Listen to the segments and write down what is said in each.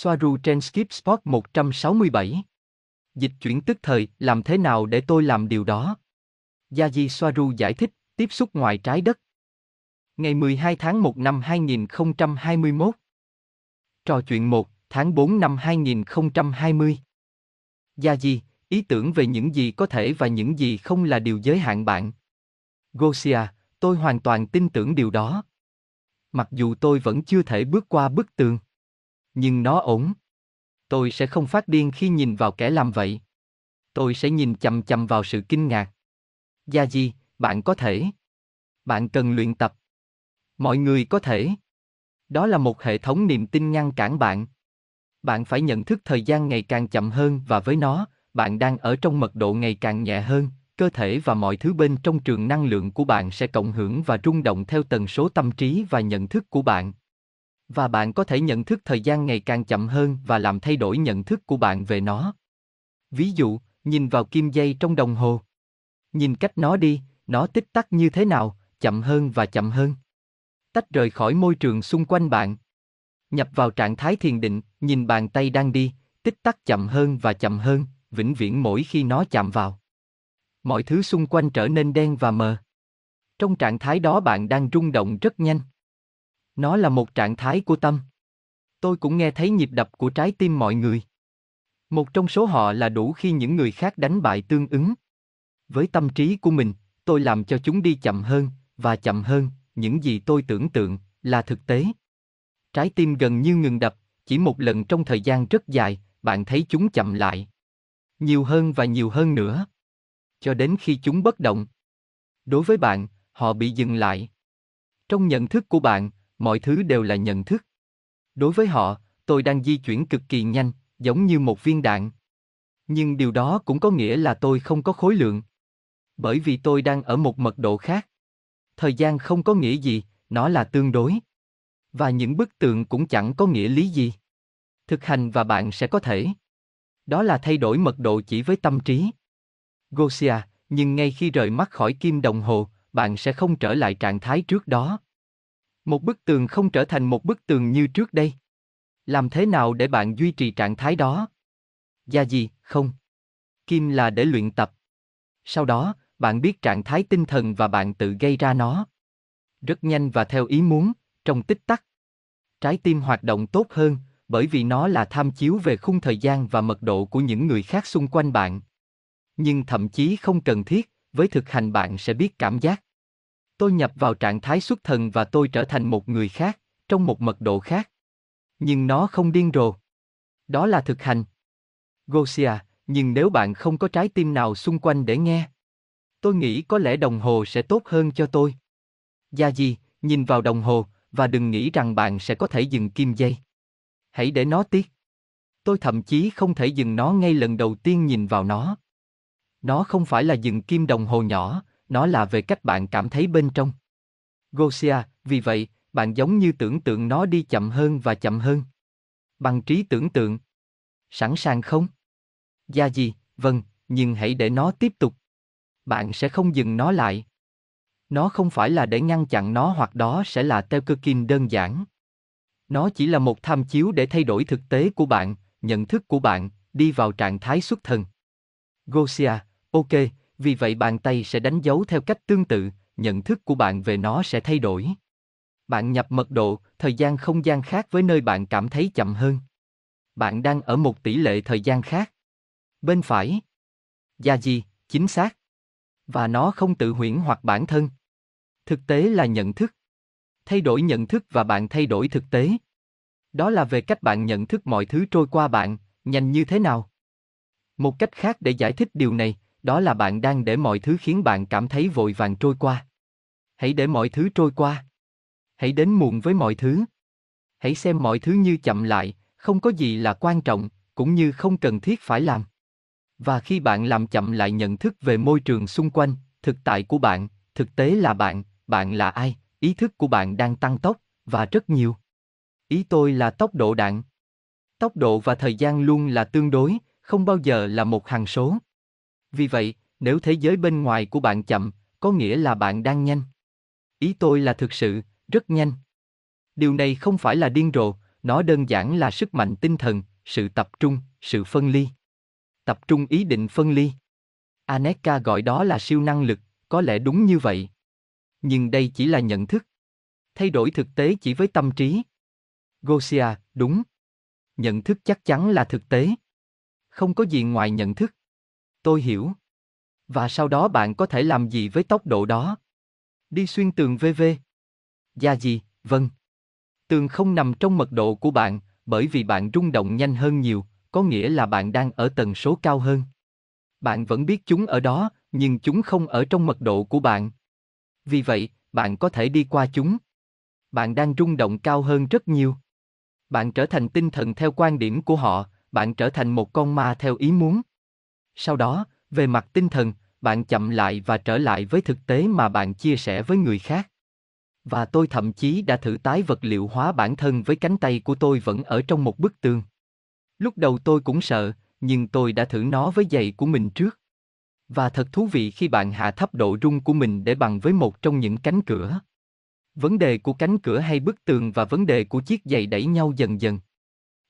Soaru trên Skip Spot 167. Dịch chuyển tức thời, làm thế nào để tôi làm điều đó? Yaji Soaru giải thích, tiếp xúc ngoài trái đất. Ngày 12 tháng 1 năm 2021. Trò chuyện 1, tháng 4 năm 2020. Yaji, ý tưởng về những gì có thể và những gì không là điều giới hạn bạn. Gosia, tôi hoàn toàn tin tưởng điều đó. Mặc dù tôi vẫn chưa thể bước qua bức tường. Nhưng nó ổn. Tôi sẽ không phát điên khi nhìn vào kẻ làm vậy. Tôi sẽ nhìn chằm chằm vào sự kinh ngạc. Gia Di, bạn có thể. Bạn cần luyện tập. Mọi người có thể. Đó là một hệ thống niềm tin ngăn cản bạn. Bạn phải nhận thức thời gian ngày càng chậm hơn và với nó, bạn đang ở trong mật độ ngày càng nhẹ hơn, cơ thể và mọi thứ bên trong trường năng lượng của bạn sẽ cộng hưởng và rung động theo tần số tâm trí và nhận thức của bạn và bạn có thể nhận thức thời gian ngày càng chậm hơn và làm thay đổi nhận thức của bạn về nó. Ví dụ, nhìn vào kim dây trong đồng hồ. Nhìn cách nó đi, nó tích tắc như thế nào, chậm hơn và chậm hơn. Tách rời khỏi môi trường xung quanh bạn. Nhập vào trạng thái thiền định, nhìn bàn tay đang đi, tích tắc chậm hơn và chậm hơn, vĩnh viễn mỗi khi nó chạm vào. Mọi thứ xung quanh trở nên đen và mờ. Trong trạng thái đó bạn đang rung động rất nhanh. Nó là một trạng thái của tâm. Tôi cũng nghe thấy nhịp đập của trái tim mọi người. Một trong số họ là đủ khi những người khác đánh bại tương ứng. Với tâm trí của mình, tôi làm cho chúng đi chậm hơn, và chậm hơn, những gì tôi tưởng tượng, là thực tế. Trái tim gần như ngừng đập, chỉ một lần trong thời gian rất dài, bạn thấy chúng chậm lại. Nhiều hơn và nhiều hơn nữa cho đến khi chúng bất động. Đối với bạn, họ bị dừng lại. Trong nhận thức của bạn, mọi thứ đều là nhận thức. Đối với họ, tôi đang di chuyển cực kỳ nhanh, giống như một viên đạn. Nhưng điều đó cũng có nghĩa là tôi không có khối lượng. Bởi vì tôi đang ở một mật độ khác. Thời gian không có nghĩa gì, nó là tương đối. Và những bức tượng cũng chẳng có nghĩa lý gì. Thực hành và bạn sẽ có thể. Đó là thay đổi mật độ chỉ với tâm trí. Gosia, nhưng ngay khi rời mắt khỏi kim đồng hồ, bạn sẽ không trở lại trạng thái trước đó. Một bức tường không trở thành một bức tường như trước đây. Làm thế nào để bạn duy trì trạng thái đó? Gia gì, không. Kim là để luyện tập. Sau đó, bạn biết trạng thái tinh thần và bạn tự gây ra nó. Rất nhanh và theo ý muốn, trong tích tắc. Trái tim hoạt động tốt hơn, bởi vì nó là tham chiếu về khung thời gian và mật độ của những người khác xung quanh bạn nhưng thậm chí không cần thiết, với thực hành bạn sẽ biết cảm giác. Tôi nhập vào trạng thái xuất thần và tôi trở thành một người khác, trong một mật độ khác. Nhưng nó không điên rồ. Đó là thực hành. Gosia, nhưng nếu bạn không có trái tim nào xung quanh để nghe, tôi nghĩ có lẽ đồng hồ sẽ tốt hơn cho tôi. Gia gì, nhìn vào đồng hồ, và đừng nghĩ rằng bạn sẽ có thể dừng kim dây. Hãy để nó tiếc. Tôi thậm chí không thể dừng nó ngay lần đầu tiên nhìn vào nó. Nó không phải là dừng kim đồng hồ nhỏ, nó là về cách bạn cảm thấy bên trong. Gosia, vì vậy, bạn giống như tưởng tượng nó đi chậm hơn và chậm hơn. Bằng trí tưởng tượng. Sẵn sàng không? Gia gì, vâng, nhưng hãy để nó tiếp tục. Bạn sẽ không dừng nó lại. Nó không phải là để ngăn chặn nó hoặc đó sẽ là teo cơ kim đơn giản. Nó chỉ là một tham chiếu để thay đổi thực tế của bạn, nhận thức của bạn, đi vào trạng thái xuất thần. Gosia, Ok, vì vậy bàn tay sẽ đánh dấu theo cách tương tự, nhận thức của bạn về nó sẽ thay đổi. Bạn nhập mật độ, thời gian không gian khác với nơi bạn cảm thấy chậm hơn. Bạn đang ở một tỷ lệ thời gian khác. Bên phải. Gia gì, chính xác. Và nó không tự huyễn hoặc bản thân. Thực tế là nhận thức. Thay đổi nhận thức và bạn thay đổi thực tế. Đó là về cách bạn nhận thức mọi thứ trôi qua bạn, nhanh như thế nào. Một cách khác để giải thích điều này, đó là bạn đang để mọi thứ khiến bạn cảm thấy vội vàng trôi qua. Hãy để mọi thứ trôi qua. Hãy đến muộn với mọi thứ. Hãy xem mọi thứ như chậm lại, không có gì là quan trọng, cũng như không cần thiết phải làm. Và khi bạn làm chậm lại nhận thức về môi trường xung quanh, thực tại của bạn, thực tế là bạn, bạn là ai, ý thức của bạn đang tăng tốc, và rất nhiều. Ý tôi là tốc độ đạn. Tốc độ và thời gian luôn là tương đối, không bao giờ là một hằng số. Vì vậy, nếu thế giới bên ngoài của bạn chậm, có nghĩa là bạn đang nhanh. Ý tôi là thực sự, rất nhanh. Điều này không phải là điên rồ, nó đơn giản là sức mạnh tinh thần, sự tập trung, sự phân ly. Tập trung ý định phân ly. Aneka gọi đó là siêu năng lực, có lẽ đúng như vậy. Nhưng đây chỉ là nhận thức. Thay đổi thực tế chỉ với tâm trí. Gosia, đúng. Nhận thức chắc chắn là thực tế. Không có gì ngoài nhận thức. Tôi hiểu. Và sau đó bạn có thể làm gì với tốc độ đó? Đi xuyên tường VV. Gia gì, vâng. Tường không nằm trong mật độ của bạn, bởi vì bạn rung động nhanh hơn nhiều, có nghĩa là bạn đang ở tần số cao hơn. Bạn vẫn biết chúng ở đó, nhưng chúng không ở trong mật độ của bạn. Vì vậy, bạn có thể đi qua chúng. Bạn đang rung động cao hơn rất nhiều. Bạn trở thành tinh thần theo quan điểm của họ, bạn trở thành một con ma theo ý muốn. Sau đó, về mặt tinh thần, bạn chậm lại và trở lại với thực tế mà bạn chia sẻ với người khác. Và tôi thậm chí đã thử tái vật liệu hóa bản thân với cánh tay của tôi vẫn ở trong một bức tường. Lúc đầu tôi cũng sợ, nhưng tôi đã thử nó với giày của mình trước. Và thật thú vị khi bạn hạ thấp độ rung của mình để bằng với một trong những cánh cửa. Vấn đề của cánh cửa hay bức tường và vấn đề của chiếc giày đẩy nhau dần dần.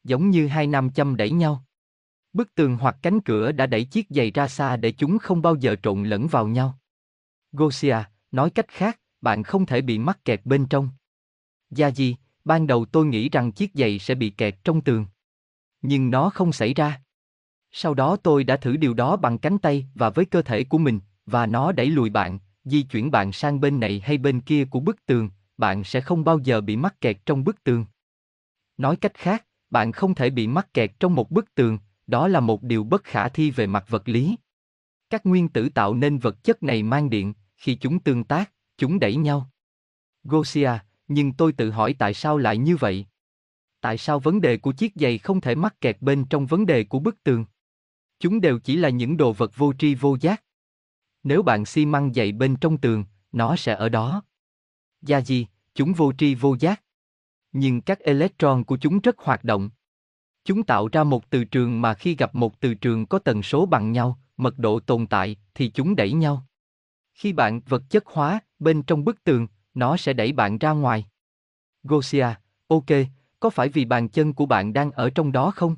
Giống như hai nam châm đẩy nhau. Bức tường hoặc cánh cửa đã đẩy chiếc giày ra xa để chúng không bao giờ trộn lẫn vào nhau. Gosia, nói cách khác, bạn không thể bị mắc kẹt bên trong. Gia Di, ban đầu tôi nghĩ rằng chiếc giày sẽ bị kẹt trong tường. Nhưng nó không xảy ra. Sau đó tôi đã thử điều đó bằng cánh tay và với cơ thể của mình, và nó đẩy lùi bạn, di chuyển bạn sang bên này hay bên kia của bức tường, bạn sẽ không bao giờ bị mắc kẹt trong bức tường. Nói cách khác, bạn không thể bị mắc kẹt trong một bức tường, đó là một điều bất khả thi về mặt vật lý. Các nguyên tử tạo nên vật chất này mang điện, khi chúng tương tác, chúng đẩy nhau. Gosia, nhưng tôi tự hỏi tại sao lại như vậy? Tại sao vấn đề của chiếc giày không thể mắc kẹt bên trong vấn đề của bức tường? Chúng đều chỉ là những đồ vật vô tri vô giác. Nếu bạn xi măng giày bên trong tường, nó sẽ ở đó. Gia gì, chúng vô tri vô giác. Nhưng các electron của chúng rất hoạt động. Chúng tạo ra một từ trường mà khi gặp một từ trường có tần số bằng nhau, mật độ tồn tại, thì chúng đẩy nhau. Khi bạn vật chất hóa, bên trong bức tường, nó sẽ đẩy bạn ra ngoài. Gosia, ok, có phải vì bàn chân của bạn đang ở trong đó không?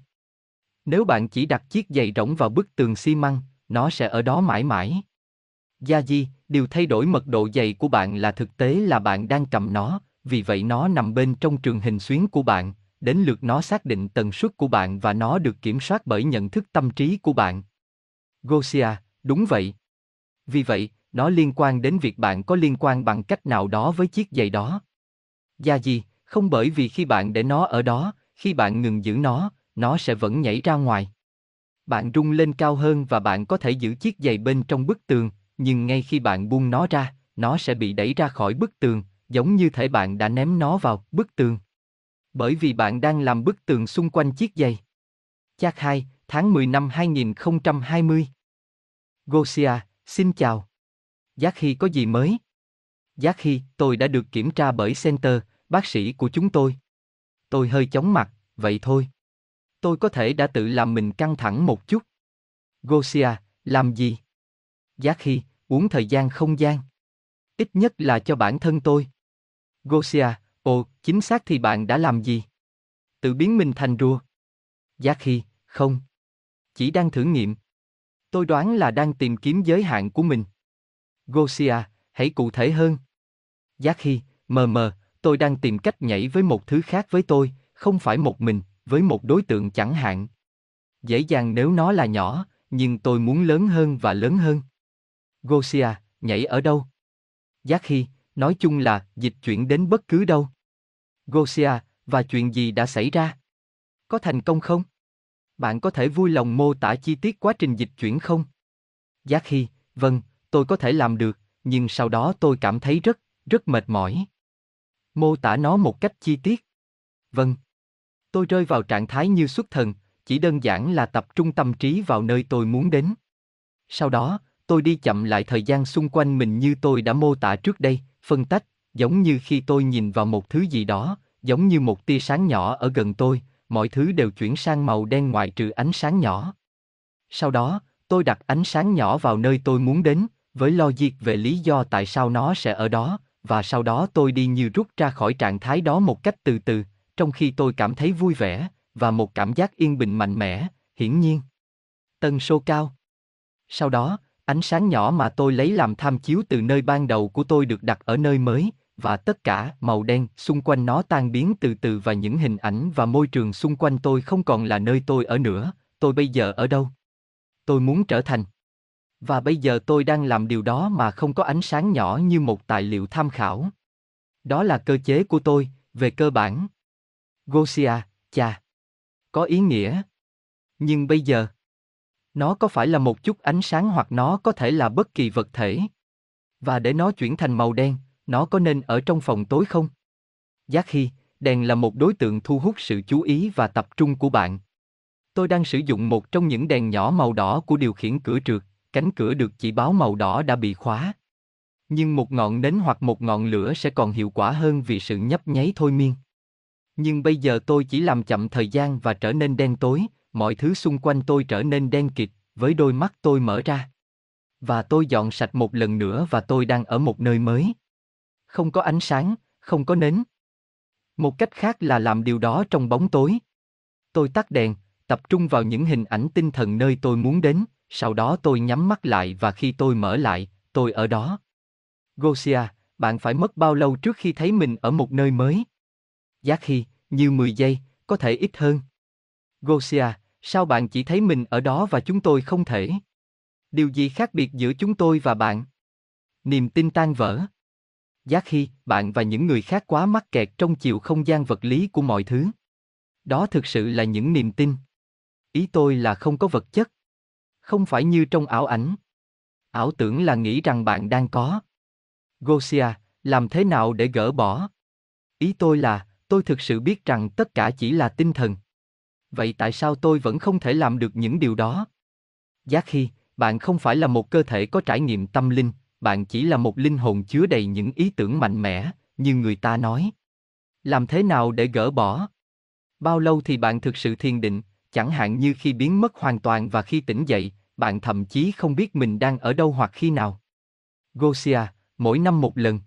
Nếu bạn chỉ đặt chiếc giày rỗng vào bức tường xi măng, nó sẽ ở đó mãi mãi. Gia Di, điều thay đổi mật độ giày của bạn là thực tế là bạn đang cầm nó, vì vậy nó nằm bên trong trường hình xuyến của bạn, đến lượt nó xác định tần suất của bạn và nó được kiểm soát bởi nhận thức tâm trí của bạn. Gosia, đúng vậy. Vì vậy, nó liên quan đến việc bạn có liên quan bằng cách nào đó với chiếc giày đó. Gia gì, không bởi vì khi bạn để nó ở đó, khi bạn ngừng giữ nó, nó sẽ vẫn nhảy ra ngoài. Bạn rung lên cao hơn và bạn có thể giữ chiếc giày bên trong bức tường, nhưng ngay khi bạn buông nó ra, nó sẽ bị đẩy ra khỏi bức tường, giống như thể bạn đã ném nó vào bức tường. Bởi vì bạn đang làm bức tường xung quanh chiếc giày. Chắc 2, tháng 10 năm 2020. Gosia, xin chào. Giác Hy có gì mới? Giác Hy, tôi đã được kiểm tra bởi Center, bác sĩ của chúng tôi. Tôi hơi chóng mặt, vậy thôi. Tôi có thể đã tự làm mình căng thẳng một chút. Gosia, làm gì? Giác Hy, uống thời gian không gian. Ít nhất là cho bản thân tôi. Gosia, ồ, chính xác thì bạn đã làm gì? Tự biến mình thành rùa. Giác khi, không. Chỉ đang thử nghiệm. Tôi đoán là đang tìm kiếm giới hạn của mình. Gosia, hãy cụ thể hơn. Giác khi, mờ mờ, tôi đang tìm cách nhảy với một thứ khác với tôi, không phải một mình, với một đối tượng chẳng hạn. Dễ dàng nếu nó là nhỏ, nhưng tôi muốn lớn hơn và lớn hơn. Gosia, nhảy ở đâu? Giác khi, nói chung là dịch chuyển đến bất cứ đâu. Gosia, và chuyện gì đã xảy ra? Có thành công không? Bạn có thể vui lòng mô tả chi tiết quá trình dịch chuyển không? Giá khi, vâng, tôi có thể làm được, nhưng sau đó tôi cảm thấy rất, rất mệt mỏi. Mô tả nó một cách chi tiết. Vâng. Tôi rơi vào trạng thái như xuất thần, chỉ đơn giản là tập trung tâm trí vào nơi tôi muốn đến. Sau đó, tôi đi chậm lại thời gian xung quanh mình như tôi đã mô tả trước đây, phân tách, giống như khi tôi nhìn vào một thứ gì đó, giống như một tia sáng nhỏ ở gần tôi, mọi thứ đều chuyển sang màu đen ngoại trừ ánh sáng nhỏ. Sau đó, tôi đặt ánh sáng nhỏ vào nơi tôi muốn đến, với logic về lý do tại sao nó sẽ ở đó, và sau đó tôi đi như rút ra khỏi trạng thái đó một cách từ từ, trong khi tôi cảm thấy vui vẻ, và một cảm giác yên bình mạnh mẽ, hiển nhiên. Tần số cao. Sau đó, ánh sáng nhỏ mà tôi lấy làm tham chiếu từ nơi ban đầu của tôi được đặt ở nơi mới, và tất cả màu đen xung quanh nó tan biến từ từ và những hình ảnh và môi trường xung quanh tôi không còn là nơi tôi ở nữa, tôi bây giờ ở đâu? Tôi muốn trở thành. Và bây giờ tôi đang làm điều đó mà không có ánh sáng nhỏ như một tài liệu tham khảo. Đó là cơ chế của tôi, về cơ bản. Gosia, cha. Có ý nghĩa. Nhưng bây giờ, nó có phải là một chút ánh sáng hoặc nó có thể là bất kỳ vật thể. Và để nó chuyển thành màu đen, nó có nên ở trong phòng tối không? Giác khi, đèn là một đối tượng thu hút sự chú ý và tập trung của bạn. Tôi đang sử dụng một trong những đèn nhỏ màu đỏ của điều khiển cửa trượt, cánh cửa được chỉ báo màu đỏ đã bị khóa. Nhưng một ngọn nến hoặc một ngọn lửa sẽ còn hiệu quả hơn vì sự nhấp nháy thôi miên. Nhưng bây giờ tôi chỉ làm chậm thời gian và trở nên đen tối, mọi thứ xung quanh tôi trở nên đen kịt, với đôi mắt tôi mở ra. Và tôi dọn sạch một lần nữa và tôi đang ở một nơi mới. Không có ánh sáng, không có nến. Một cách khác là làm điều đó trong bóng tối. Tôi tắt đèn, tập trung vào những hình ảnh tinh thần nơi tôi muốn đến, sau đó tôi nhắm mắt lại và khi tôi mở lại, tôi ở đó. Gosia, bạn phải mất bao lâu trước khi thấy mình ở một nơi mới? Giác khi, như 10 giây, có thể ít hơn. Gosia, sao bạn chỉ thấy mình ở đó và chúng tôi không thể? Điều gì khác biệt giữa chúng tôi và bạn? Niềm tin tan vỡ. Giác khi, bạn và những người khác quá mắc kẹt trong chiều không gian vật lý của mọi thứ. Đó thực sự là những niềm tin. Ý tôi là không có vật chất. Không phải như trong ảo ảnh. Ảo tưởng là nghĩ rằng bạn đang có. Gosia, làm thế nào để gỡ bỏ? Ý tôi là, tôi thực sự biết rằng tất cả chỉ là tinh thần. Vậy tại sao tôi vẫn không thể làm được những điều đó? Giác khi, bạn không phải là một cơ thể có trải nghiệm tâm linh, bạn chỉ là một linh hồn chứa đầy những ý tưởng mạnh mẽ, như người ta nói. Làm thế nào để gỡ bỏ? Bao lâu thì bạn thực sự thiền định, chẳng hạn như khi biến mất hoàn toàn và khi tỉnh dậy, bạn thậm chí không biết mình đang ở đâu hoặc khi nào. Gosia, mỗi năm một lần.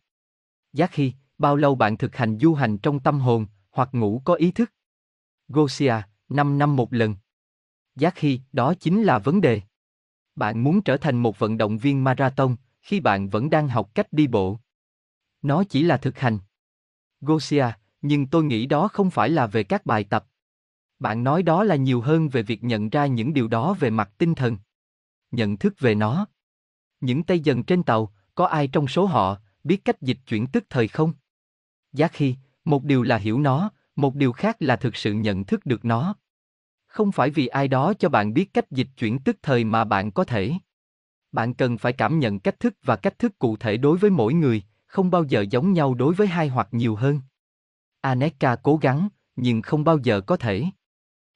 Giác khi, bao lâu bạn thực hành du hành trong tâm hồn, hoặc ngủ có ý thức? Gosia, 5 năm một lần. Giác khi, đó chính là vấn đề. Bạn muốn trở thành một vận động viên marathon, khi bạn vẫn đang học cách đi bộ. Nó chỉ là thực hành. Gosia, nhưng tôi nghĩ đó không phải là về các bài tập. Bạn nói đó là nhiều hơn về việc nhận ra những điều đó về mặt tinh thần. Nhận thức về nó. Những tay dần trên tàu, có ai trong số họ biết cách dịch chuyển tức thời không? Giá khi, một điều là hiểu nó, một điều khác là thực sự nhận thức được nó. Không phải vì ai đó cho bạn biết cách dịch chuyển tức thời mà bạn có thể. Bạn cần phải cảm nhận cách thức và cách thức cụ thể đối với mỗi người, không bao giờ giống nhau đối với hai hoặc nhiều hơn. Aneka cố gắng, nhưng không bao giờ có thể.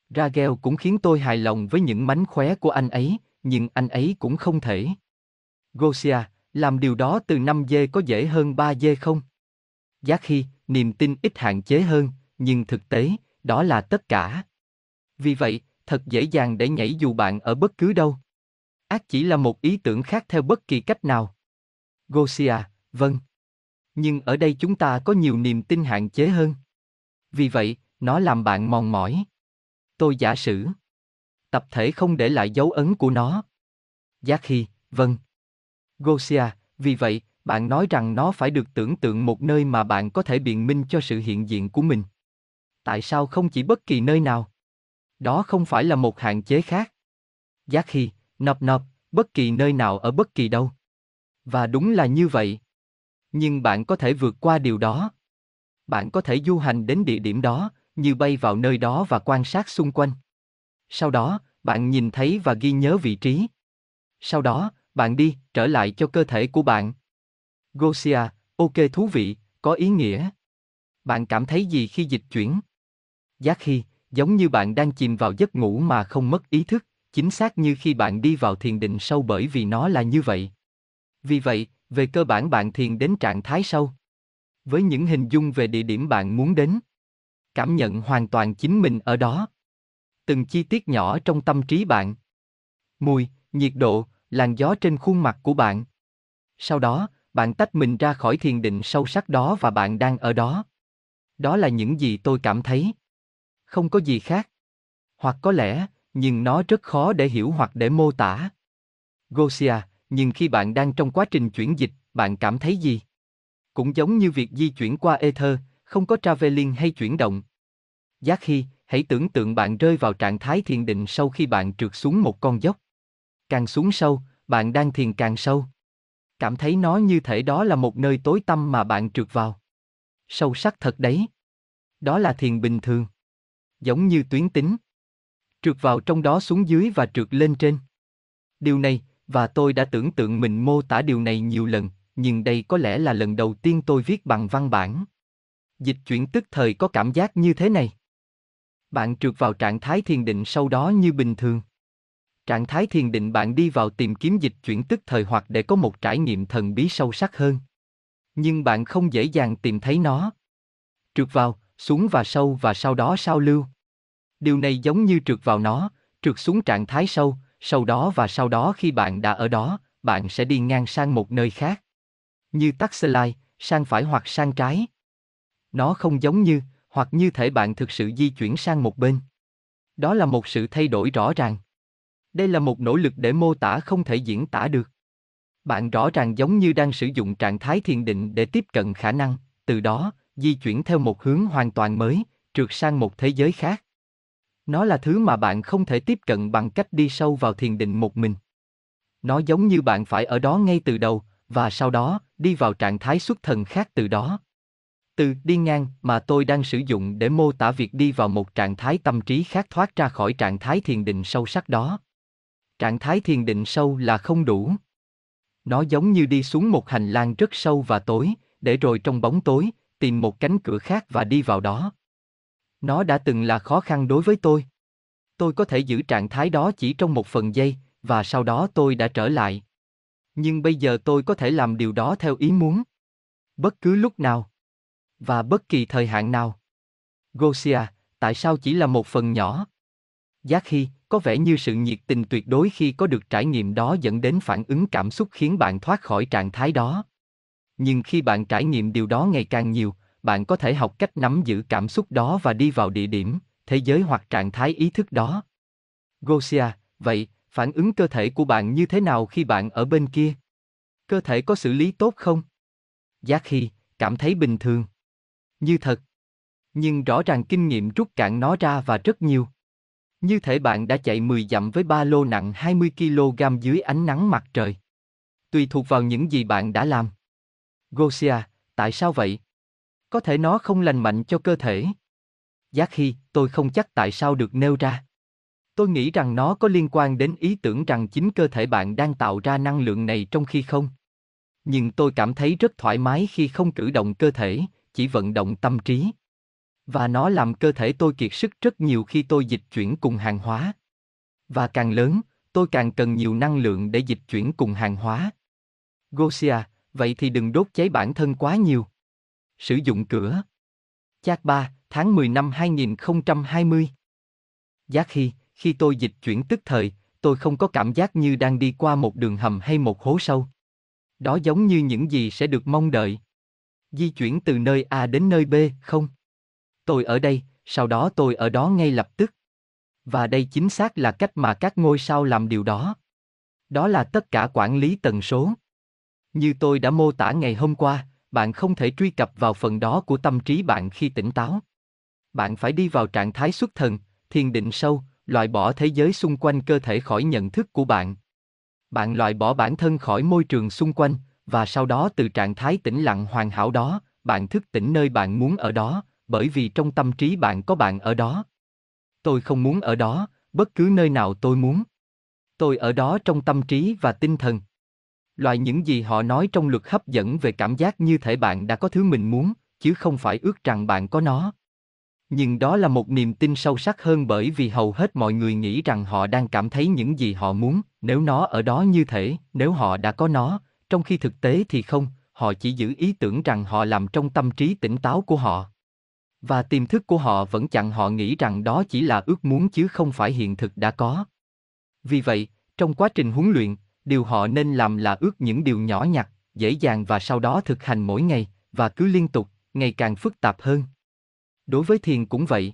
Ragel cũng khiến tôi hài lòng với những mánh khóe của anh ấy, nhưng anh ấy cũng không thể. Gosia, làm điều đó từ 5 dê có dễ hơn 3 dê không? Giác khi, niềm tin ít hạn chế hơn, nhưng thực tế, đó là tất cả. Vì vậy, thật dễ dàng để nhảy dù bạn ở bất cứ đâu. Ác chỉ là một ý tưởng khác theo bất kỳ cách nào. Gosia, vâng. Nhưng ở đây chúng ta có nhiều niềm tin hạn chế hơn. Vì vậy, nó làm bạn mòn mỏi. Tôi giả sử. Tập thể không để lại dấu ấn của nó. Giác khi, vâng. Gosia, vì vậy, bạn nói rằng nó phải được tưởng tượng một nơi mà bạn có thể biện minh cho sự hiện diện của mình. Tại sao không chỉ bất kỳ nơi nào? Đó không phải là một hạn chế khác. Giác khi, nập nập, bất kỳ nơi nào ở bất kỳ đâu. Và đúng là như vậy. Nhưng bạn có thể vượt qua điều đó. Bạn có thể du hành đến địa điểm đó, như bay vào nơi đó và quan sát xung quanh. Sau đó, bạn nhìn thấy và ghi nhớ vị trí. Sau đó, bạn đi, trở lại cho cơ thể của bạn. Gosia, ok thú vị, có ý nghĩa. Bạn cảm thấy gì khi dịch chuyển? Giác khi, giống như bạn đang chìm vào giấc ngủ mà không mất ý thức, chính xác như khi bạn đi vào thiền định sâu bởi vì nó là như vậy. Vì vậy, về cơ bản bạn thiền đến trạng thái sâu. Với những hình dung về địa điểm bạn muốn đến. Cảm nhận hoàn toàn chính mình ở đó. Từng chi tiết nhỏ trong tâm trí bạn. Mùi, nhiệt độ, làn gió trên khuôn mặt của bạn. Sau đó, bạn tách mình ra khỏi thiền định sâu sắc đó và bạn đang ở đó. Đó là những gì tôi cảm thấy. Không có gì khác. Hoặc có lẽ, nhưng nó rất khó để hiểu hoặc để mô tả. Gosia, nhưng khi bạn đang trong quá trình chuyển dịch, bạn cảm thấy gì? Cũng giống như việc di chuyển qua ether, không có traveling hay chuyển động. Giác khi, hãy tưởng tượng bạn rơi vào trạng thái thiền định sau khi bạn trượt xuống một con dốc. Càng xuống sâu, bạn đang thiền càng sâu. Cảm thấy nó như thể đó là một nơi tối tăm mà bạn trượt vào. Sâu sắc thật đấy. Đó là thiền bình thường. Giống như tuyến tính. Trượt vào trong đó xuống dưới và trượt lên trên. Điều này, và tôi đã tưởng tượng mình mô tả điều này nhiều lần, nhưng đây có lẽ là lần đầu tiên tôi viết bằng văn bản. Dịch chuyển tức thời có cảm giác như thế này. Bạn trượt vào trạng thái thiền định sau đó như bình thường. Trạng thái thiền định bạn đi vào tìm kiếm dịch chuyển tức thời hoặc để có một trải nghiệm thần bí sâu sắc hơn. Nhưng bạn không dễ dàng tìm thấy nó. Trượt vào, xuống và sâu và sau đó sao lưu. Điều này giống như trượt vào nó, trượt xuống trạng thái sâu, sau đó và sau đó khi bạn đã ở đó, bạn sẽ đi ngang sang một nơi khác. Như tắt slide, sang phải hoặc sang trái. Nó không giống như, hoặc như thể bạn thực sự di chuyển sang một bên. Đó là một sự thay đổi rõ ràng. Đây là một nỗ lực để mô tả không thể diễn tả được. Bạn rõ ràng giống như đang sử dụng trạng thái thiền định để tiếp cận khả năng, từ đó, di chuyển theo một hướng hoàn toàn mới, trượt sang một thế giới khác. Nó là thứ mà bạn không thể tiếp cận bằng cách đi sâu vào thiền định một mình. Nó giống như bạn phải ở đó ngay từ đầu, và sau đó, đi vào trạng thái xuất thần khác từ đó. Từ đi ngang mà tôi đang sử dụng để mô tả việc đi vào một trạng thái tâm trí khác thoát ra khỏi trạng thái thiền định sâu sắc đó. Trạng thái thiền định sâu là không đủ. Nó giống như đi xuống một hành lang rất sâu và tối, để rồi trong bóng tối, tìm một cánh cửa khác và đi vào đó. Nó đã từng là khó khăn đối với tôi. Tôi có thể giữ trạng thái đó chỉ trong một phần giây, và sau đó tôi đã trở lại. Nhưng bây giờ tôi có thể làm điều đó theo ý muốn. Bất cứ lúc nào. Và bất kỳ thời hạn nào. Gosia, tại sao chỉ là một phần nhỏ? Giác khi, có vẻ như sự nhiệt tình tuyệt đối khi có được trải nghiệm đó dẫn đến phản ứng cảm xúc khiến bạn thoát khỏi trạng thái đó. Nhưng khi bạn trải nghiệm điều đó ngày càng nhiều, bạn có thể học cách nắm giữ cảm xúc đó và đi vào địa điểm, thế giới hoặc trạng thái ý thức đó. Gosia, vậy, phản ứng cơ thể của bạn như thế nào khi bạn ở bên kia? Cơ thể có xử lý tốt không? Giác khi, cảm thấy bình thường. Như thật. Nhưng rõ ràng kinh nghiệm rút cạn nó ra và rất nhiều. Như thể bạn đã chạy 10 dặm với ba lô nặng 20 kg dưới ánh nắng mặt trời. Tùy thuộc vào những gì bạn đã làm. Gosia, tại sao vậy? Có thể nó không lành mạnh cho cơ thể. Giác khi, tôi không chắc tại sao được nêu ra. Tôi nghĩ rằng nó có liên quan đến ý tưởng rằng chính cơ thể bạn đang tạo ra năng lượng này trong khi không. Nhưng tôi cảm thấy rất thoải mái khi không cử động cơ thể, chỉ vận động tâm trí. Và nó làm cơ thể tôi kiệt sức rất nhiều khi tôi dịch chuyển cùng hàng hóa. Và càng lớn, tôi càng cần nhiều năng lượng để dịch chuyển cùng hàng hóa. Gosia, vậy thì đừng đốt cháy bản thân quá nhiều. Sử dụng cửa. Chat 3, tháng 10 năm 2020. Giác khi, khi tôi dịch chuyển tức thời, tôi không có cảm giác như đang đi qua một đường hầm hay một hố sâu. Đó giống như những gì sẽ được mong đợi. Di chuyển từ nơi A đến nơi B, không? Tôi ở đây, sau đó tôi ở đó ngay lập tức. Và đây chính xác là cách mà các ngôi sao làm điều đó. Đó là tất cả quản lý tần số. Như tôi đã mô tả ngày hôm qua, bạn không thể truy cập vào phần đó của tâm trí bạn khi tỉnh táo. Bạn phải đi vào trạng thái xuất thần, thiền định sâu, loại bỏ thế giới xung quanh cơ thể khỏi nhận thức của bạn. Bạn loại bỏ bản thân khỏi môi trường xung quanh, và sau đó từ trạng thái tĩnh lặng hoàn hảo đó, bạn thức tỉnh nơi bạn muốn ở đó, bởi vì trong tâm trí bạn có bạn ở đó. Tôi không muốn ở đó, bất cứ nơi nào tôi muốn. Tôi ở đó trong tâm trí và tinh thần. Loại những gì họ nói trong luật hấp dẫn về cảm giác như thể bạn đã có thứ mình muốn, chứ không phải ước rằng bạn có nó. Nhưng đó là một niềm tin sâu sắc hơn bởi vì hầu hết mọi người nghĩ rằng họ đang cảm thấy những gì họ muốn, nếu nó ở đó như thể, nếu họ đã có nó, trong khi thực tế thì không, họ chỉ giữ ý tưởng rằng họ làm trong tâm trí tỉnh táo của họ. Và tiềm thức của họ vẫn chặn họ nghĩ rằng đó chỉ là ước muốn chứ không phải hiện thực đã có. Vì vậy, trong quá trình huấn luyện, điều họ nên làm là ước những điều nhỏ nhặt, dễ dàng và sau đó thực hành mỗi ngày, và cứ liên tục, ngày càng phức tạp hơn. Đối với thiền cũng vậy.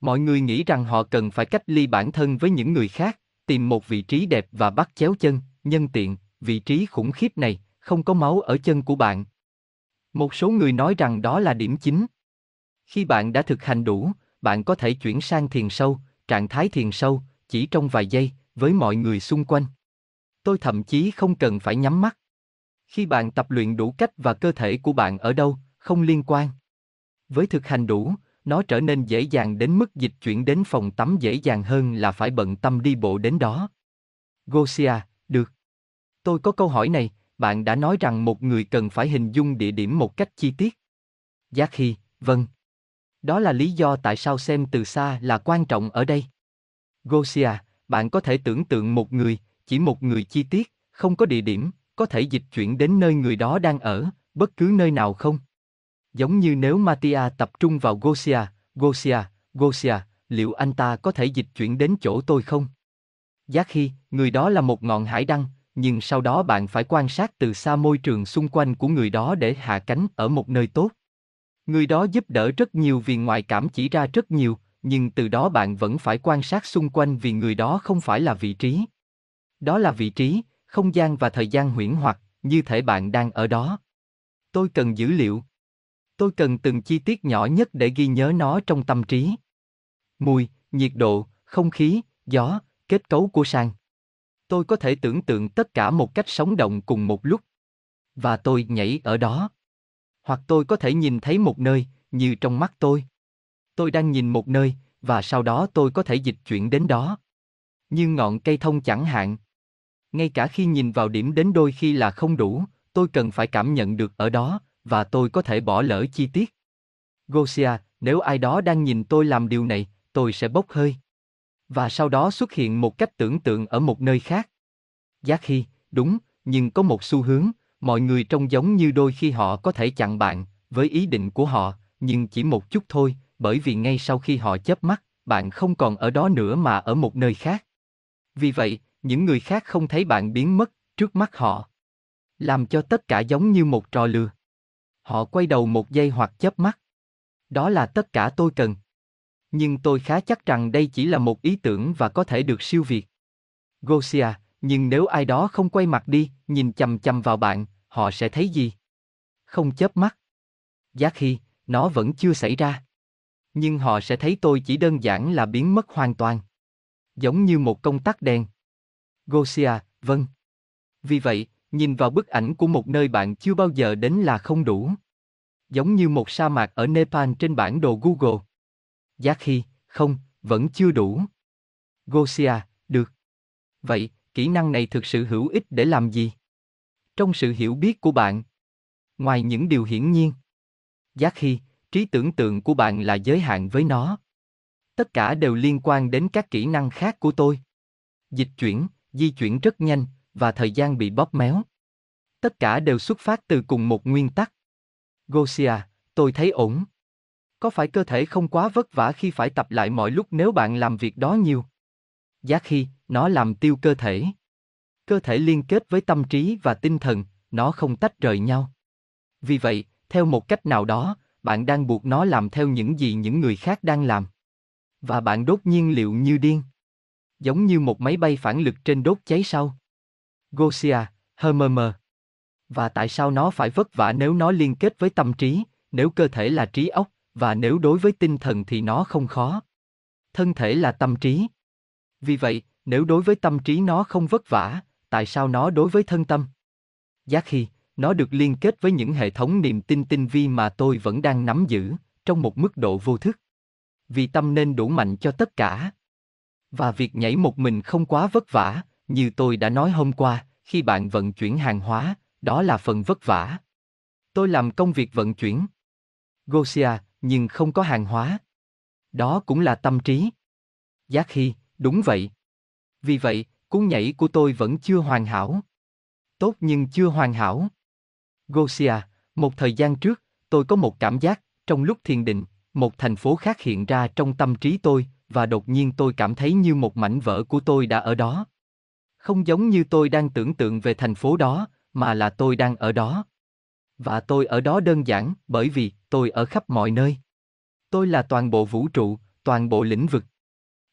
Mọi người nghĩ rằng họ cần phải cách ly bản thân với những người khác, tìm một vị trí đẹp và bắt chéo chân, nhân tiện, vị trí khủng khiếp này, không có máu ở chân của bạn. Một số người nói rằng đó là điểm chính. Khi bạn đã thực hành đủ, bạn có thể chuyển sang thiền sâu, trạng thái thiền sâu, chỉ trong vài giây, với mọi người xung quanh. Tôi thậm chí không cần phải nhắm mắt. Khi bạn tập luyện đủ cách và cơ thể của bạn ở đâu, không liên quan. Với thực hành đủ, nó trở nên dễ dàng đến mức dịch chuyển đến phòng tắm dễ dàng hơn là phải bận tâm đi bộ đến đó. Gosia, được. Tôi có câu hỏi này, bạn đã nói rằng một người cần phải hình dung địa điểm một cách chi tiết. Giác Hy, vâng. Đó là lý do tại sao xem từ xa là quan trọng ở đây. Gosia, bạn có thể tưởng tượng một người, chỉ một người chi tiết, không có địa điểm, có thể dịch chuyển đến nơi người đó đang ở, bất cứ nơi nào không? Giống như nếu Matia tập trung vào Gosia, Gosia, Gosia, liệu anh ta có thể dịch chuyển đến chỗ tôi không? Giác khi, người đó là một ngọn hải đăng, nhưng sau đó bạn phải quan sát từ xa môi trường xung quanh của người đó để hạ cánh ở một nơi tốt. Người đó giúp đỡ rất nhiều vì ngoại cảm chỉ ra rất nhiều, nhưng từ đó bạn vẫn phải quan sát xung quanh vì người đó không phải là vị trí. Đó là vị trí, không gian và thời gian huyễn hoặc, như thể bạn đang ở đó. Tôi cần dữ liệu. Tôi cần từng chi tiết nhỏ nhất để ghi nhớ nó trong tâm trí. Mùi, nhiệt độ, không khí, gió, kết cấu của sàn. Tôi có thể tưởng tượng tất cả một cách sống động cùng một lúc. Và tôi nhảy ở đó. Hoặc tôi có thể nhìn thấy một nơi, như trong mắt tôi. Tôi đang nhìn một nơi, và sau đó tôi có thể dịch chuyển đến đó. Như ngọn cây thông chẳng hạn. Ngay cả khi nhìn vào điểm đến đôi khi là không đủ, tôi cần phải cảm nhận được ở đó, và tôi có thể bỏ lỡ chi tiết. Gosia, nếu ai đó đang nhìn tôi làm điều này, tôi sẽ bốc hơi. Và sau đó xuất hiện một cách tưởng tượng ở một nơi khác. Giác khi, đúng, nhưng có một xu hướng, mọi người trông giống như đôi khi họ có thể chặn bạn, với ý định của họ, nhưng chỉ một chút thôi, bởi vì ngay sau khi họ chớp mắt, bạn không còn ở đó nữa mà ở một nơi khác. Vì vậy, những người khác không thấy bạn biến mất trước mắt họ. Làm cho tất cả giống như một trò lừa. Họ quay đầu một giây hoặc chớp mắt. Đó là tất cả tôi cần. Nhưng tôi khá chắc rằng đây chỉ là một ý tưởng và có thể được siêu việt. Gosia, nhưng nếu ai đó không quay mặt đi, nhìn chằm chằm vào bạn, họ sẽ thấy gì? Không chớp mắt. Giác khi, nó vẫn chưa xảy ra. Nhưng họ sẽ thấy tôi chỉ đơn giản là biến mất hoàn toàn. Giống như một công tắc đèn. Gosia, vâng. Vì vậy, nhìn vào bức ảnh của một nơi bạn chưa bao giờ đến là không đủ. Giống như một sa mạc ở Nepal trên bản đồ Google. Giác khi, không, vẫn chưa đủ. Gosia, được. Vậy, kỹ năng này thực sự hữu ích để làm gì? Trong sự hiểu biết của bạn. Ngoài những điều hiển nhiên. Giác khi, trí tưởng tượng của bạn là giới hạn với nó. Tất cả đều liên quan đến các kỹ năng khác của tôi. Dịch chuyển, di chuyển rất nhanh, và thời gian bị bóp méo. Tất cả đều xuất phát từ cùng một nguyên tắc. Gosia, tôi thấy ổn. Có phải cơ thể không quá vất vả khi phải tập lại mọi lúc nếu bạn làm việc đó nhiều? Giá khi, nó làm tiêu cơ thể. Cơ thể liên kết với tâm trí và tinh thần, nó không tách rời nhau. Vì vậy, theo một cách nào đó, bạn đang buộc nó làm theo những gì những người khác đang làm. Và bạn đốt nhiên liệu như điên giống như một máy bay phản lực trên đốt cháy sau. Gosia, HMM. Và tại sao nó phải vất vả nếu nó liên kết với tâm trí, nếu cơ thể là trí óc, và nếu đối với tinh thần thì nó không khó. Thân thể là tâm trí. Vì vậy, nếu đối với tâm trí nó không vất vả, tại sao nó đối với thân tâm? Giác khi, nó được liên kết với những hệ thống niềm tin tinh vi mà tôi vẫn đang nắm giữ, trong một mức độ vô thức. Vì tâm nên đủ mạnh cho tất cả. Và việc nhảy một mình không quá vất vả, như tôi đã nói hôm qua, khi bạn vận chuyển hàng hóa, đó là phần vất vả. Tôi làm công việc vận chuyển. Gosia, nhưng không có hàng hóa. Đó cũng là tâm trí. Giác khi, đúng vậy. Vì vậy, cú nhảy của tôi vẫn chưa hoàn hảo. Tốt nhưng chưa hoàn hảo. Gosia, một thời gian trước, tôi có một cảm giác, trong lúc thiền định, một thành phố khác hiện ra trong tâm trí tôi, và đột nhiên tôi cảm thấy như một mảnh vỡ của tôi đã ở đó. Không giống như tôi đang tưởng tượng về thành phố đó, mà là tôi đang ở đó. Và tôi ở đó đơn giản bởi vì tôi ở khắp mọi nơi. Tôi là toàn bộ vũ trụ, toàn bộ lĩnh vực.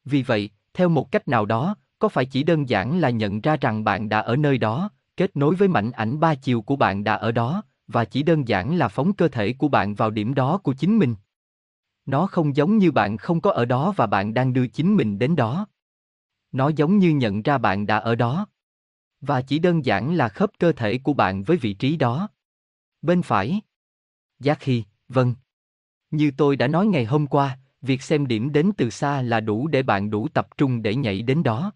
Vì vậy, theo một cách nào đó, có phải chỉ đơn giản là nhận ra rằng bạn đã ở nơi đó, kết nối với mảnh ảnh ba chiều của bạn đã ở đó, và chỉ đơn giản là phóng cơ thể của bạn vào điểm đó của chính mình. Nó không giống như bạn không có ở đó và bạn đang đưa chính mình đến đó. Nó giống như nhận ra bạn đã ở đó. Và chỉ đơn giản là khớp cơ thể của bạn với vị trí đó. Bên phải. Giác khi, vâng. Như tôi đã nói ngày hôm qua, việc xem điểm đến từ xa là đủ để bạn đủ tập trung để nhảy đến đó.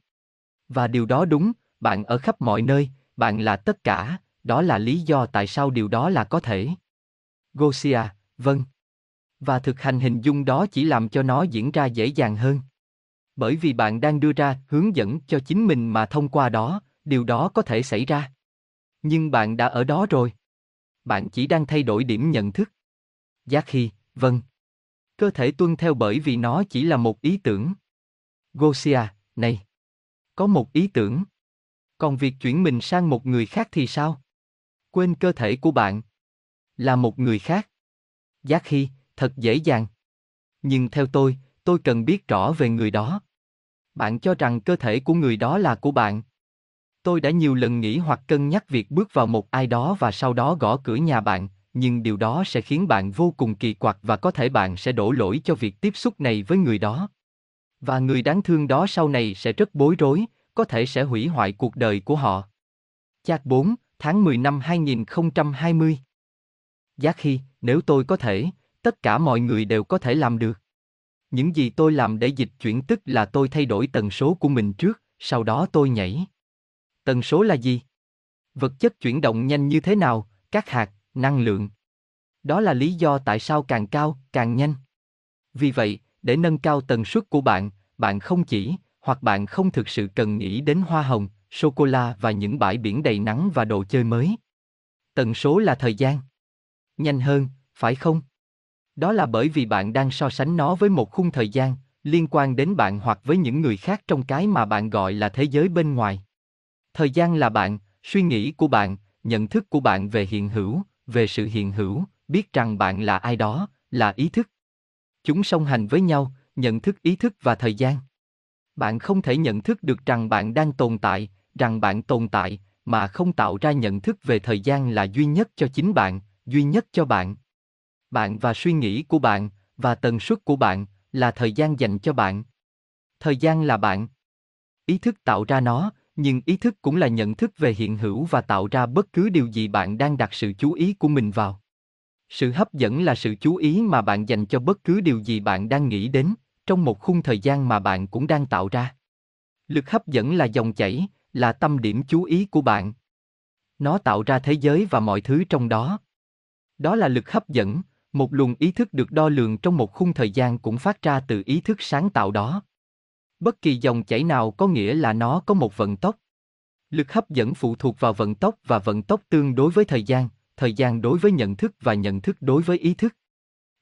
Và điều đó đúng, bạn ở khắp mọi nơi, bạn là tất cả, đó là lý do tại sao điều đó là có thể. Gosia, vâng. Và thực hành hình dung đó chỉ làm cho nó diễn ra dễ dàng hơn. Bởi vì bạn đang đưa ra hướng dẫn cho chính mình mà thông qua đó, điều đó có thể xảy ra. Nhưng bạn đã ở đó rồi. Bạn chỉ đang thay đổi điểm nhận thức. Giác khi, vâng. Cơ thể tuân theo bởi vì nó chỉ là một ý tưởng. Gosia, này. Có một ý tưởng. Còn việc chuyển mình sang một người khác thì sao? Quên cơ thể của bạn. Là một người khác. Giác khi, thật dễ dàng. Nhưng theo tôi, tôi cần biết rõ về người đó. Bạn cho rằng cơ thể của người đó là của bạn. Tôi đã nhiều lần nghĩ hoặc cân nhắc việc bước vào một ai đó và sau đó gõ cửa nhà bạn, nhưng điều đó sẽ khiến bạn vô cùng kỳ quặc và có thể bạn sẽ đổ lỗi cho việc tiếp xúc này với người đó. Và người đáng thương đó sau này sẽ rất bối rối, có thể sẽ hủy hoại cuộc đời của họ. Chạc 4, tháng 10 năm 2020 Giác khi, nếu tôi có thể, tất cả mọi người đều có thể làm được. Những gì tôi làm để dịch chuyển tức là tôi thay đổi tần số của mình trước, sau đó tôi nhảy. Tần số là gì? Vật chất chuyển động nhanh như thế nào, các hạt, năng lượng. Đó là lý do tại sao càng cao, càng nhanh. Vì vậy, để nâng cao tần suất của bạn, bạn không chỉ, hoặc bạn không thực sự cần nghĩ đến hoa hồng, sô-cô-la và những bãi biển đầy nắng và đồ chơi mới. Tần số là thời gian. Nhanh hơn, phải không? Đó là bởi vì bạn đang so sánh nó với một khung thời gian, liên quan đến bạn hoặc với những người khác trong cái mà bạn gọi là thế giới bên ngoài. Thời gian là bạn, suy nghĩ của bạn, nhận thức của bạn về hiện hữu, về sự hiện hữu, biết rằng bạn là ai đó, là ý thức. Chúng song hành với nhau, nhận thức ý thức và thời gian. Bạn không thể nhận thức được rằng bạn đang tồn tại, rằng bạn tồn tại, mà không tạo ra nhận thức về thời gian là duy nhất cho chính bạn, duy nhất cho bạn. Bạn và suy nghĩ của bạn, và tần suất của bạn, là thời gian dành cho bạn. Thời gian là bạn. Ý thức tạo ra nó, nhưng ý thức cũng là nhận thức về hiện hữu và tạo ra bất cứ điều gì bạn đang đặt sự chú ý của mình vào. Sự hấp dẫn là sự chú ý mà bạn dành cho bất cứ điều gì bạn đang nghĩ đến, trong một khung thời gian mà bạn cũng đang tạo ra. Lực hấp dẫn là dòng chảy, là tâm điểm chú ý của bạn. Nó tạo ra thế giới và mọi thứ trong đó. Đó là lực hấp dẫn, một luồng ý thức được đo lường trong một khung thời gian cũng phát ra từ ý thức sáng tạo đó. Bất kỳ dòng chảy nào có nghĩa là nó có một vận tốc. Lực hấp dẫn phụ thuộc vào vận tốc và vận tốc tương đối với thời gian, thời gian đối với nhận thức và nhận thức đối với ý thức.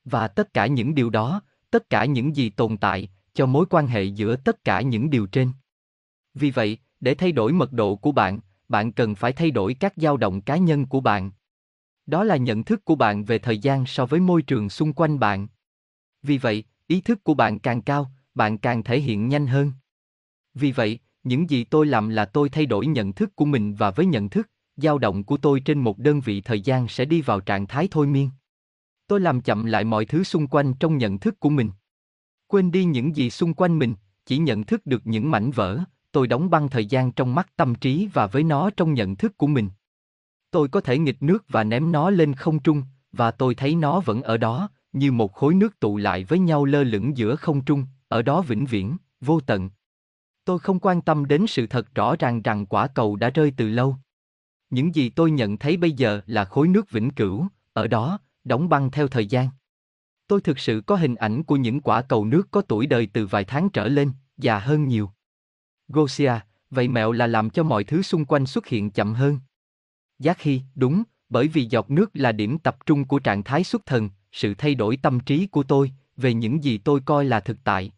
Và tất cả những điều đó, tất cả những gì tồn tại, cho mối quan hệ giữa tất cả những điều trên. Vì vậy, để thay đổi mật độ của bạn, bạn cần phải thay đổi các dao động cá nhân của bạn. Đó là nhận thức của bạn về thời gian so với môi trường xung quanh bạn. Vì vậy, ý thức của bạn càng cao, bạn càng thể hiện nhanh hơn. Vì vậy, những gì tôi làm là tôi thay đổi nhận thức của mình và với nhận thức, dao động của tôi trên một đơn vị thời gian sẽ đi vào trạng thái thôi miên. Tôi làm chậm lại mọi thứ xung quanh trong nhận thức của mình. Quên đi những gì xung quanh mình, chỉ nhận thức được những mảnh vỡ, tôi đóng băng thời gian trong mắt tâm trí và với nó trong nhận thức của mình. Tôi có thể nghịch nước và ném nó lên không trung, và tôi thấy nó vẫn ở đó, như một khối nước tụ lại với nhau lơ lửng giữa không trung, ở đó vĩnh viễn, vô tận. Tôi không quan tâm đến sự thật rõ ràng rằng quả cầu đã rơi từ lâu. Những gì tôi nhận thấy bây giờ là khối nước vĩnh cửu, ở đó, đóng băng theo thời gian. Tôi thực sự có hình ảnh của những quả cầu nước có tuổi đời từ vài tháng trở lên, già hơn nhiều. Gosia, vậy mẹo là làm cho mọi thứ xung quanh xuất hiện chậm hơn. Giác khi, đúng, bởi vì giọt nước là điểm tập trung của trạng thái xuất thần, sự thay đổi tâm trí của tôi, về những gì tôi coi là thực tại.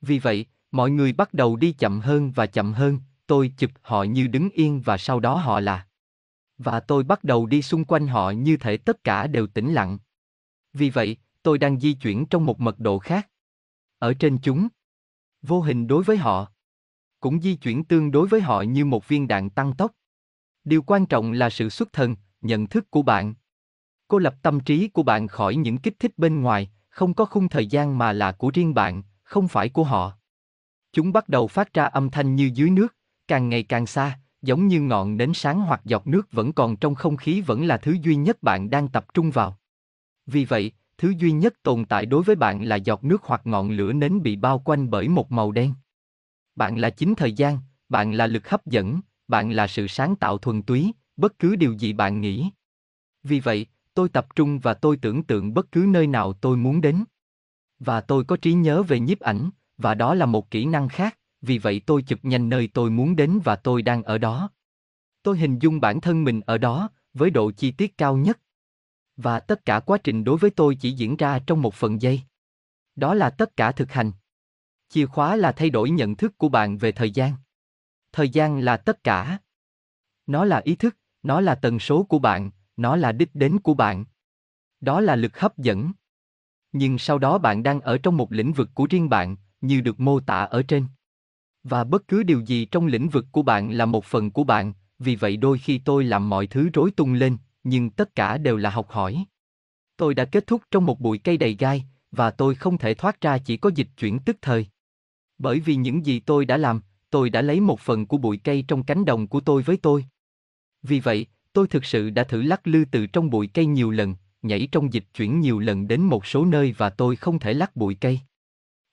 Vì vậy, mọi người bắt đầu đi chậm hơn và chậm hơn, tôi chụp họ như đứng yên và sau đó họ là. Và tôi bắt đầu đi xung quanh họ như thể tất cả đều tĩnh lặng. Vì vậy, tôi đang di chuyển trong một mật độ khác. Ở trên chúng, vô hình đối với họ, cũng di chuyển tương đối với họ như một viên đạn tăng tốc. Điều quan trọng là sự xuất thần, nhận thức của bạn. Cô lập tâm trí của bạn khỏi những kích thích bên ngoài, không có khung thời gian mà là của riêng bạn, không phải của họ. Chúng bắt đầu phát ra âm thanh như dưới nước, càng ngày càng xa, giống như ngọn nến sáng hoặc giọt nước vẫn còn trong không khí vẫn là thứ duy nhất bạn đang tập trung vào. Vì vậy, thứ duy nhất tồn tại đối với bạn là giọt nước hoặc ngọn lửa nến bị bao quanh bởi một màu đen. Bạn là chính thời gian, bạn là lực hấp dẫn, bạn là sự sáng tạo thuần túy, bất cứ điều gì bạn nghĩ. Vì vậy, tôi tập trung và tôi tưởng tượng bất cứ nơi nào tôi muốn đến. Và tôi có trí nhớ về nhiếp ảnh, và đó là một kỹ năng khác, vì vậy tôi chụp nhanh nơi tôi muốn đến và tôi đang ở đó. Tôi hình dung bản thân mình ở đó, với độ chi tiết cao nhất. Và tất cả quá trình đối với tôi chỉ diễn ra trong một phần giây. Đó là tất cả thực hành. Chìa khóa là thay đổi nhận thức của bạn về thời gian. Thời gian là tất cả. Nó là ý thức, nó là tần số của bạn, nó là đích đến của bạn. Đó là lực hấp dẫn. Nhưng sau đó bạn đang ở trong một lĩnh vực của riêng bạn, như được mô tả ở trên. Và bất cứ điều gì trong lĩnh vực của bạn là một phần của bạn, vì vậy đôi khi tôi làm mọi thứ rối tung lên, nhưng tất cả đều là học hỏi. Tôi đã kết thúc trong một bụi cây đầy gai, và tôi không thể thoát ra chỉ có dịch chuyển tức thời. Bởi vì những gì tôi đã làm, tôi đã lấy một phần của bụi cây trong cánh đồng của tôi với tôi. Vì vậy, tôi thực sự đã thử lắc lư từ trong bụi cây nhiều lần, nhảy trong dịch chuyển nhiều lần đến một số nơi và tôi không thể lắc bụi cây.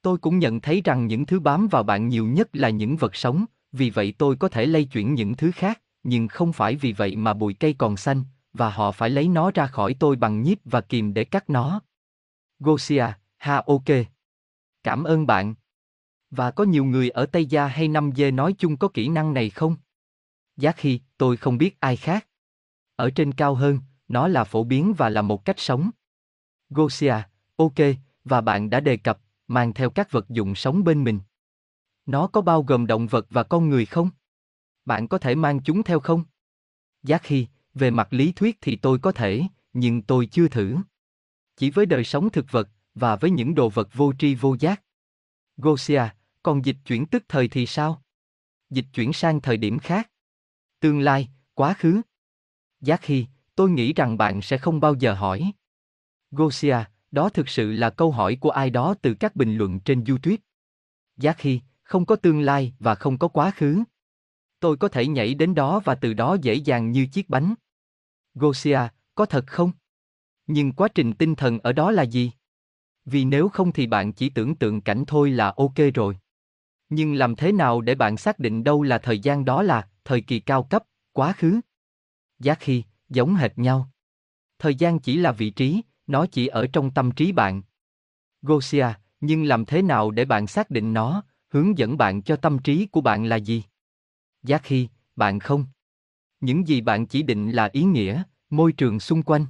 Tôi cũng nhận thấy rằng những thứ bám vào bạn nhiều nhất là những vật sống, vì vậy tôi có thể lay chuyển những thứ khác, nhưng không phải vì vậy mà bụi cây còn xanh, và họ phải lấy nó ra khỏi tôi bằng nhíp và kìm để cắt nó. Gosia, ha ok. Cảm ơn bạn. Và có nhiều người ở Tây Gia hay nam Dê nói chung có kỹ năng này không? Giác khi, tôi không biết ai khác. Ở trên cao hơn, nó là phổ biến và là một cách sống. Gosia, ok, và bạn đã đề cập, mang theo các vật dụng sống bên mình. Nó có bao gồm động vật và con người không? Bạn có thể mang chúng theo không? Giác khi, về mặt lý thuyết thì tôi có thể, nhưng tôi chưa thử. Chỉ với đời sống thực vật, và với những đồ vật vô tri vô giác. Gosia, còn dịch chuyển tức thời thì sao? Dịch chuyển sang thời điểm khác. Tương lai, quá khứ. Giác khi, tôi nghĩ rằng bạn sẽ không bao giờ hỏi. Gosia, đó thực sự là câu hỏi của ai đó từ các bình luận trên YouTube. Giác khi, không có tương lai và không có quá khứ. Tôi có thể nhảy đến đó và từ đó dễ dàng như chiếc bánh. Gosia, có thật không? Nhưng quá trình tinh thần ở đó là gì? Vì nếu không thì bạn chỉ tưởng tượng cảnh thôi là ok rồi. Nhưng làm thế nào để bạn xác định đâu là thời gian đó là thời kỳ cao cấp, quá khứ? Giác khi, giống hệt nhau. Thời gian chỉ là vị trí, nó chỉ ở trong tâm trí bạn. Gosia, nhưng làm thế nào để bạn xác định nó, hướng dẫn bạn cho tâm trí của bạn là gì? Giác khi, bạn không. Những gì bạn chỉ định là ý nghĩa, môi trường xung quanh.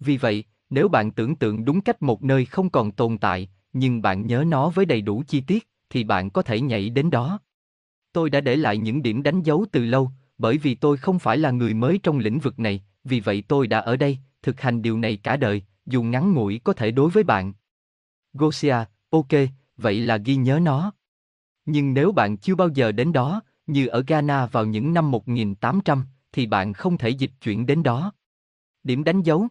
Vì vậy, nếu bạn tưởng tượng đúng cách một nơi không còn tồn tại, nhưng bạn nhớ nó với đầy đủ chi tiết, thì bạn có thể nhảy đến đó. Tôi đã để lại những điểm đánh dấu từ lâu, bởi vì tôi không phải là người mới trong lĩnh vực này, vì vậy tôi đã ở đây, thực hành điều này cả đời, dù ngắn ngủi có thể đối với bạn. Gosia, ok, vậy là ghi nhớ nó. Nhưng nếu bạn chưa bao giờ đến đó, như ở Ghana vào những năm 1800, thì bạn không thể dịch chuyển đến đó. Điểm đánh dấu.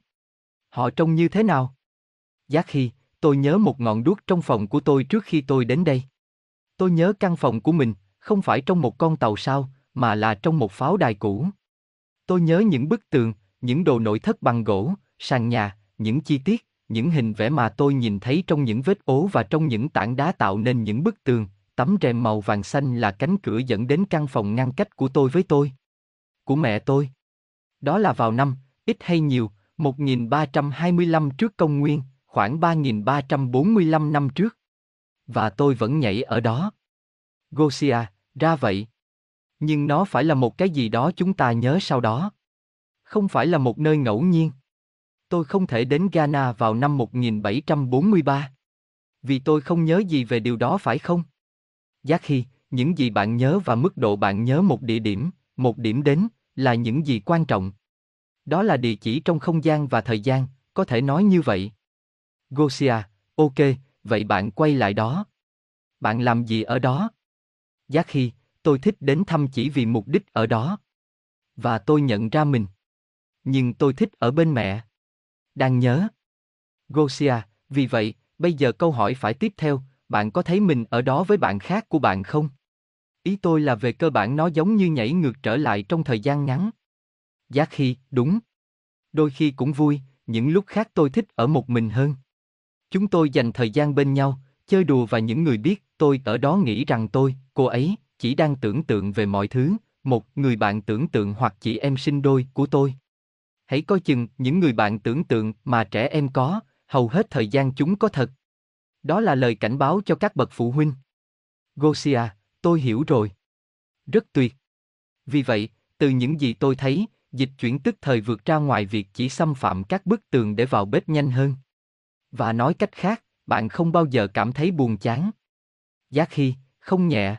Họ trông như thế nào? Giác khi, tôi nhớ một ngọn đuốc trong phòng của tôi trước khi tôi đến đây. Tôi nhớ căn phòng của mình, không phải trong một con tàu sao, mà là trong một pháo đài cũ. Tôi nhớ những bức tường, những đồ nội thất bằng gỗ, sàn nhà, những chi tiết, những hình vẽ mà tôi nhìn thấy trong những vết ố và trong những tảng đá tạo nên những bức tường, tấm rèm màu vàng xanh là cánh cửa dẫn đến căn phòng ngăn cách của tôi với tôi. Của mẹ tôi. Đó là vào năm, ít hay nhiều, 1325 trước công nguyên, khoảng 3345 năm trước. Và tôi vẫn nhảy ở đó. Gosia, ra vậy. Nhưng nó phải là một cái gì đó chúng ta nhớ sau đó. Không phải là một nơi ngẫu nhiên. Tôi không thể đến Ghana vào năm 1743. Vì tôi không nhớ gì về điều đó phải không? Giác khi, những gì bạn nhớ và mức độ bạn nhớ một địa điểm, một điểm đến, là những gì quan trọng. Đó là địa chỉ trong không gian và thời gian, có thể nói như vậy. Gosia, ok, vậy bạn quay lại đó. Bạn làm gì ở đó? Giác khi, tôi thích đến thăm chỉ vì mục đích ở đó. Và tôi nhận ra mình. Nhưng tôi thích ở bên mẹ. Đang nhớ. Gosia, vì vậy, bây giờ câu hỏi phải tiếp theo, bạn có thấy mình ở đó với bạn khác của bạn không? Ý tôi là về cơ bản nó giống như nhảy ngược trở lại trong thời gian ngắn. Giác khi, đúng. Đôi khi cũng vui, những lúc khác tôi thích ở một mình hơn. Chúng tôi dành thời gian bên nhau, chơi đùa và những người biết tôi ở đó nghĩ rằng tôi, cô ấy, chỉ đang tưởng tượng về mọi thứ, một người bạn tưởng tượng hoặc chị em sinh đôi của tôi. Hãy coi chừng những người bạn tưởng tượng mà trẻ em có, hầu hết thời gian chúng có thật. Đó là lời cảnh báo cho các bậc phụ huynh. Gosia, tôi hiểu rồi. Rất tuyệt. Vì vậy, từ những gì tôi thấy, dịch chuyển tức thời vượt ra ngoài việc chỉ xâm phạm các bức tường để vào bếp nhanh hơn. Và nói cách khác, bạn không bao giờ cảm thấy buồn chán. Giá khi, không nhẹ.